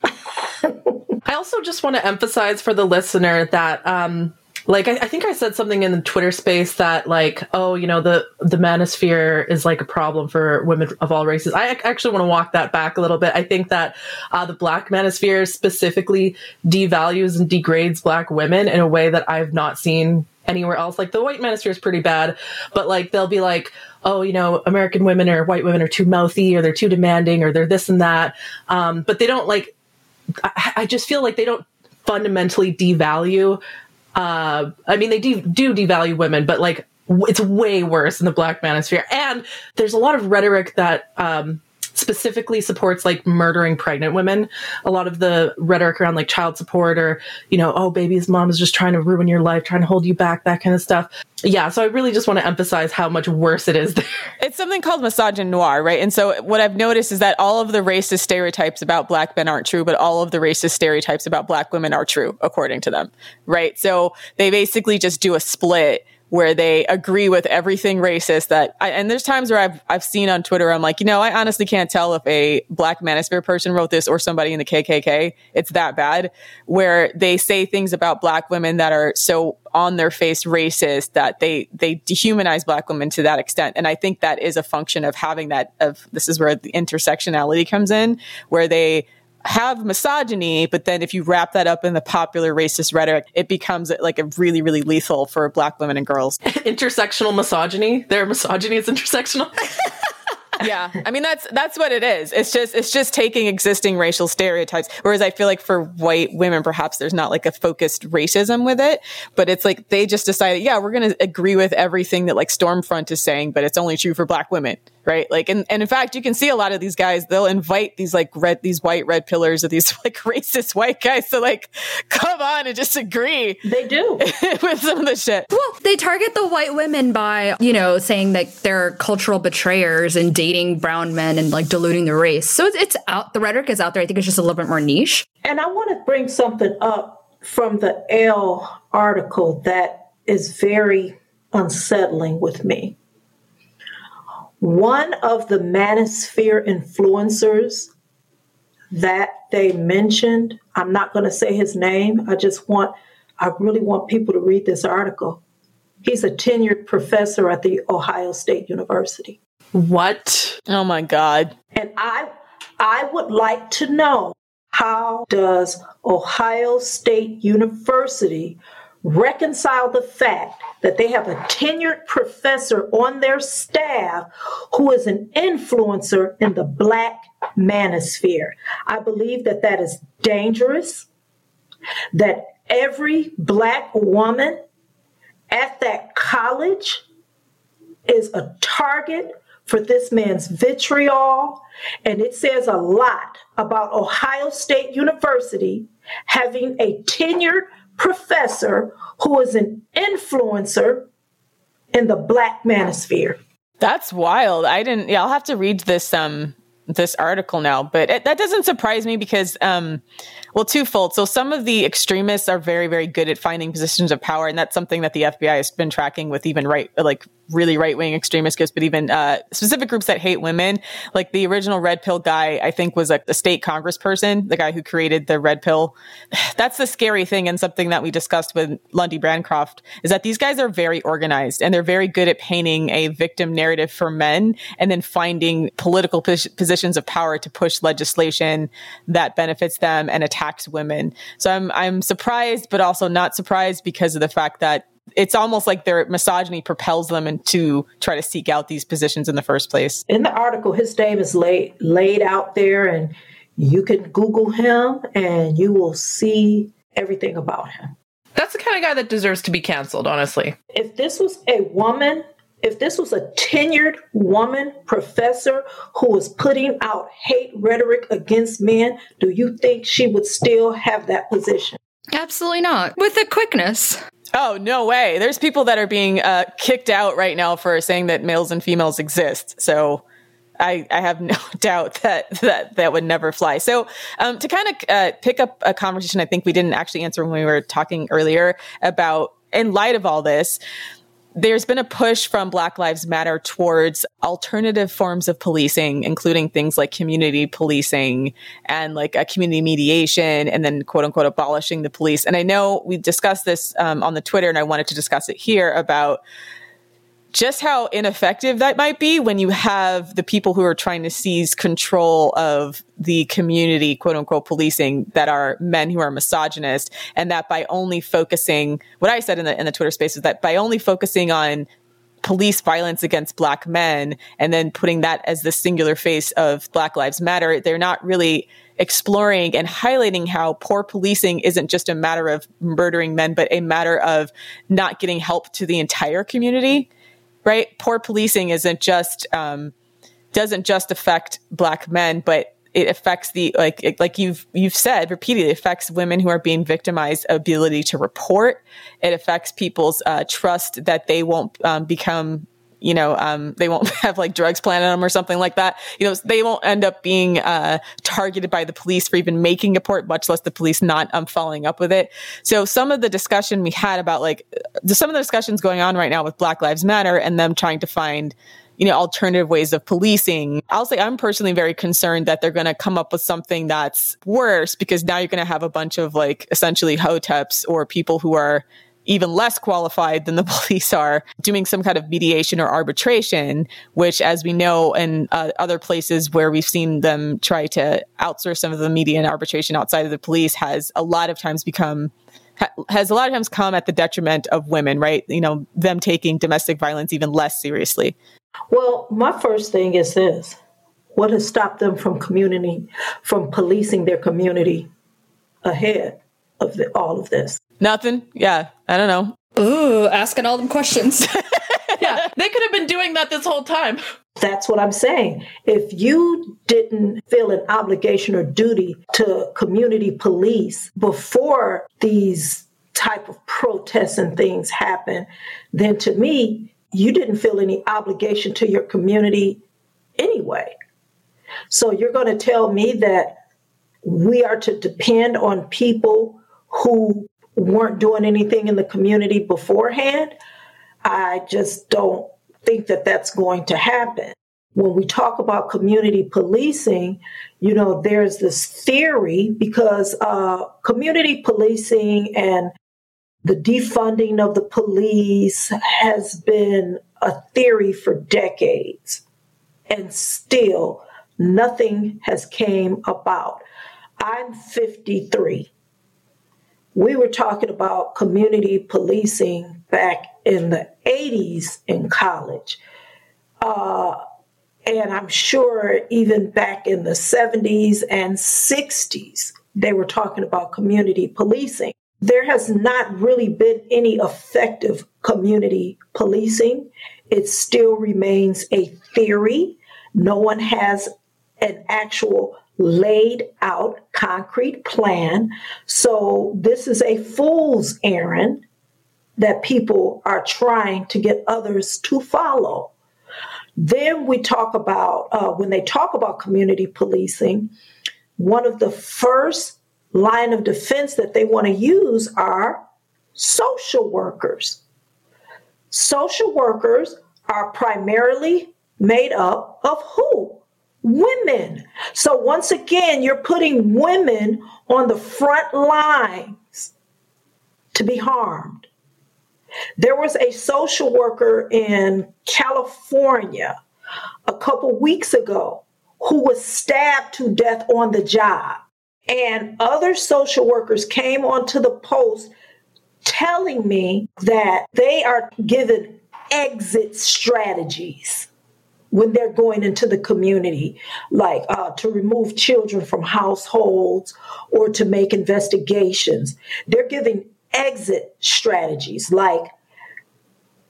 [SPEAKER 4] I also just want to emphasize for the listener that, um, like I, I, think I said something in the Twitter space that like, oh, you know, the the manosphere is like a problem for women of all races. I actually want to walk that back a little bit. I think that uh, the black manosphere specifically devalues and degrades black women in a way that I've not seen anywhere else. Like the white manosphere is pretty bad, but like they'll be like, oh, you know, American women or white women are too mouthy or they're too demanding or they're this and that. Um, but they don't like. I, I just feel like they don't fundamentally devalue uh, I mean, they do, devalue women, but like it's way worse in the black manosphere. And there's a lot of rhetoric that um, specifically supports like murdering pregnant women. A lot of the rhetoric around like child support or, you know, oh, baby's mom is just trying to ruin your life, trying to hold you back, that kind of stuff. Yeah. So I really just want to emphasize how much worse it is there.
[SPEAKER 1] It's something called misogyny noir, right? And so what I've noticed is that all of the racist stereotypes about black men aren't true, but all of the racist stereotypes about black women are true, according to them, right? So they basically just do a split where they agree with everything racist that I, and there's times where I've I've seen on Twitter I'm like, you know, I honestly can't tell if a black manosphere person wrote this or somebody in the KKK. It's that bad where they say things about black women that are so on their face racist that they they dehumanize black women to that extent. And I think that is a function of having that of this is where the intersectionality comes in where they have misogyny, but then if you wrap that up in the popular racist rhetoric, it becomes uh, like a really, really lethal for black women and girls.
[SPEAKER 4] Intersectional misogyny. Their misogyny is intersectional.
[SPEAKER 1] yeah. I mean that's that's what it is. It's just it's just taking existing racial stereotypes. Whereas I feel like for white women, perhaps there's not like a focused racism with it, but it's like they just decided, yeah, we're gonna agree with everything that like Stormfront is saying, but it's only true for black women right? Like, and, and in fact, you can see a lot of these guys, they'll invite these like red, these white red pillars of these like racist white guys to like come on and just agree.
[SPEAKER 2] They do
[SPEAKER 1] with some of the shit.
[SPEAKER 3] Well, they target the white women by, you know, saying that they're cultural betrayers and dating brown men and like diluting the race. So it's, it's out, the rhetoric is out there. I think it's just a little bit more niche.
[SPEAKER 2] And I want to bring something up from the Elle article that is very unsettling with me. One of the manosphere influencers that they mentioned, I'm not going to say his name. I just want, I really want people to read this article. He's a tenured professor at the Ohio State University.
[SPEAKER 1] What? Oh my God.
[SPEAKER 2] And I, I would like to know how does Ohio State University reconcile the fact that they have a tenured professor on their staff who is an influencer in the black manosphere. I believe that that is dangerous, that every black woman at that college is a target for this man's vitriol. And it says a lot about Ohio State University having a tenured professor who is an influencer in the black manosphere.
[SPEAKER 1] That's wild. I didn't. Yeah, I'll have to read this um this article now, but it, that doesn't surprise me because um well, twofold. So some of the extremists are very, very good at finding positions of power, and that's something that the FBI has been tracking with even right, like really right wing extremist groups, but even uh, specific groups that hate women. Like the original Red Pill guy, I think was a, a state congressperson, the guy who created the Red Pill. That's the scary thing, and something that we discussed with Lundy Bancroft is that these guys are very organized and they're very good at painting a victim narrative for men and then finding political pos- positions of power to push legislation that benefits them and attacks women. So I'm I'm surprised, but also not surprised because of the fact that it's almost like their misogyny propels them into try to seek out these positions in the first place.
[SPEAKER 2] In the article, his name is laid laid out there, and you can Google him, and you will see everything about him.
[SPEAKER 4] That's the kind of guy that deserves to be canceled, honestly.
[SPEAKER 2] If this was a woman, if this was a tenured woman professor who was putting out hate rhetoric against men, do you think she would still have that position?
[SPEAKER 3] Absolutely not. With the quickness.
[SPEAKER 1] Oh, no way. There's people that are being uh, kicked out right now for saying that males and females exist. So I, I have no doubt that, that that would never fly. So um, to kind of uh, pick up a conversation I think we didn't actually answer when we were talking earlier about in light of all this, there's been a push from Black Lives Matter towards alternative forms of policing, including things like community policing and like a community mediation, and then quote unquote abolishing the police. And I know we discussed this um, on the Twitter, and I wanted to discuss it here about just how ineffective that might be when you have the people who are trying to seize control of the community, quote unquote, policing that are men who are misogynist. And that by only focusing, what I said in the, in the Twitter space is that by only focusing on police violence against black men and then putting that as the singular face of Black Lives Matter, they're not really exploring and highlighting how poor policing isn't just a matter of murdering men, but a matter of not getting help to the entire community right? Poor policing isn't just um, doesn't just affect black men, but it affects the like like you've you've said repeatedly affects women who are being victimized ability to report. It affects people's uh, trust that they won't um, become you know, um, they won't have like drugs planted on them or something like that. You know, they won't end up being uh, targeted by the police for even making a report, much less the police not um, following up with it. So some of the discussion we had about like some of the discussions going on right now with Black Lives Matter and them trying to find you know, alternative ways of policing. I'll say I'm personally very concerned that they're going to come up with something that's worse because now you're going to have a bunch of like essentially hoteps or people who are even less qualified than the police are doing some kind of mediation or arbitration, which, as we know, in uh, other places where we've seen them try to outsource some of the media and arbitration outside of the police, has a lot of times become has a lot of times come at the detriment of women, right? You know, them taking domestic violence even less seriously.
[SPEAKER 2] Well, my first thing is this what has stopped them from community, from policing their community ahead of the, all of this?
[SPEAKER 1] Nothing. Yeah, I don't know.
[SPEAKER 3] Ooh, asking all them questions.
[SPEAKER 4] yeah, they could have been doing that this whole time.
[SPEAKER 2] That's what I'm saying. If you didn't feel an obligation or duty to community police before these type of protests and things happen, then to me, you didn't feel any obligation to your community anyway. So you're going to tell me that we are to depend on people who weren't doing anything in the community beforehand? I just don't think that that's going to happen. When we talk about community policing, you know, there's this theory because uh, community policing and the defunding of the police has been a theory for decades and still nothing has came about i'm 53 we were talking about community policing back in the 80s in college uh, and i'm sure even back in the 70s and 60s they were talking about community policing there has not really been any effective community policing. It still remains a theory. No one has an actual laid out concrete plan. So this is a fool's errand that people are trying to get others to follow. Then we talk about, uh, when they talk about community policing, one of the first line of defense that they want to use are social workers. Social workers are primarily made up of who? Women. So once again, you're putting women on the front lines to be harmed. There was a social worker in California a couple weeks ago who was stabbed to death on the job. And other social workers came onto the post telling me that they are given exit strategies when they're going into the community, like uh, to remove children from households or to make investigations. They're giving exit strategies like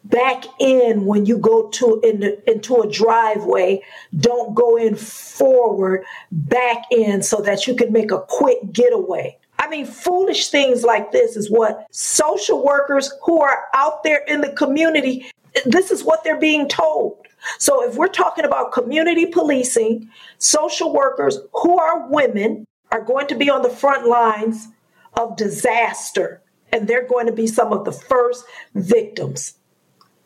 [SPEAKER 2] back in when you go to in the, into a driveway don't go in forward back in so that you can make a quick getaway i mean foolish things like this is what social workers who are out there in the community this is what they're being told so if we're talking about community policing social workers who are women are going to be on the front lines of disaster and they're going to be some of the first victims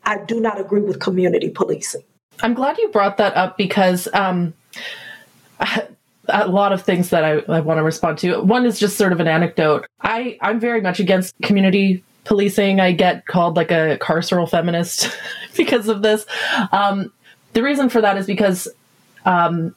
[SPEAKER 2] I do not agree with community policing.
[SPEAKER 4] I'm glad you brought that up because um, a lot of things that I, I want to respond to. One is just sort of an anecdote. I, I'm very much against community policing. I get called like a carceral feminist because of this. Um, the reason for that is because um,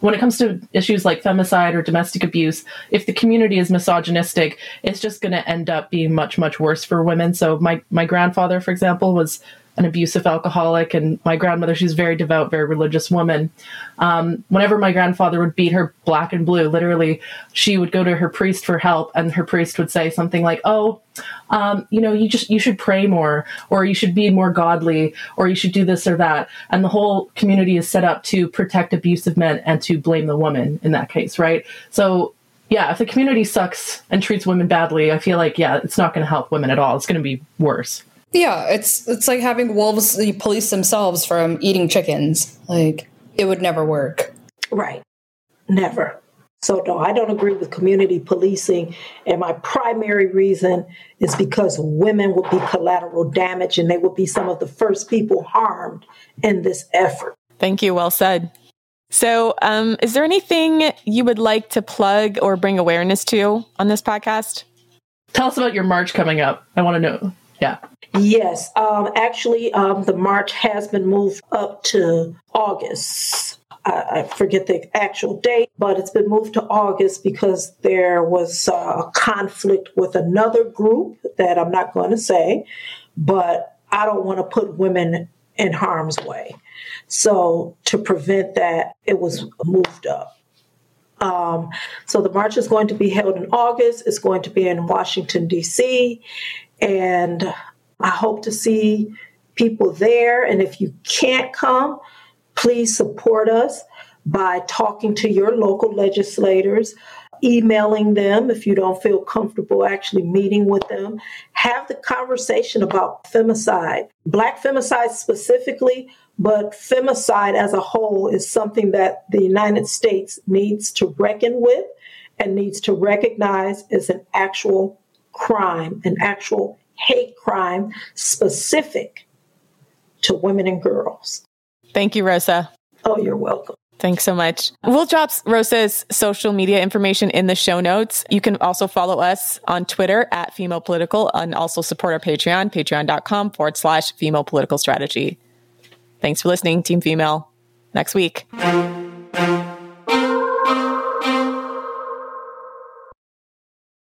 [SPEAKER 4] when it comes to issues like femicide or domestic abuse, if the community is misogynistic, it's just going to end up being much, much worse for women. So my, my grandfather, for example, was an abusive alcoholic, and my grandmother, she's a very devout, very religious woman. Um, whenever my grandfather would beat her black and blue, literally, she would go to her priest for help, and her priest would say something like, "Oh, um, you know, you just you should pray more, or you should be more godly, or you should do this or that." And the whole community is set up to protect abusive men and to blame the woman in that case, right? So yeah, if the community sucks and treats women badly, I feel like yeah, it's not going to help women at all. It's going to be worse.
[SPEAKER 3] Yeah, it's it's like having wolves police themselves from eating chickens. Like it would never work.
[SPEAKER 2] Right. Never. So no, I don't agree with community policing. And my primary reason is because women will be collateral damage and they will be some of the first people harmed in this effort.
[SPEAKER 1] Thank you. Well said. So, um, is there anything you would like to plug or bring awareness to on this podcast?
[SPEAKER 4] Tell us about your march coming up. I want to know. Yeah.
[SPEAKER 2] Yes, um, actually, um, the march has been moved up to August. I, forget the actual date, but it's been moved to August because there was a conflict with another group that I'm not going to say, but I don't want to put women in harm's way. So to prevent that, it was moved up. Um, so the march is going to be held in August. It's going to be in Washington, D.C. And I hope to see people there. And if you can't come, please support us by talking to your local legislators, emailing them if you don't feel comfortable actually meeting with them. Have the conversation about femicide, Black femicide specifically, but femicide as a whole is something that the United States needs to reckon with and needs to recognize as an actual crime, an actual hate crime specific to women and girls.
[SPEAKER 1] Thank you, Rosa.
[SPEAKER 2] Oh, you're welcome.
[SPEAKER 1] Thanks so much. We'll drop Rosa's social media information in the show notes. You can also follow us on Twitter at Female Political and also support our Patreon, patreon.com forward slash female political strategy. Thanks for listening, Team Female. Next week.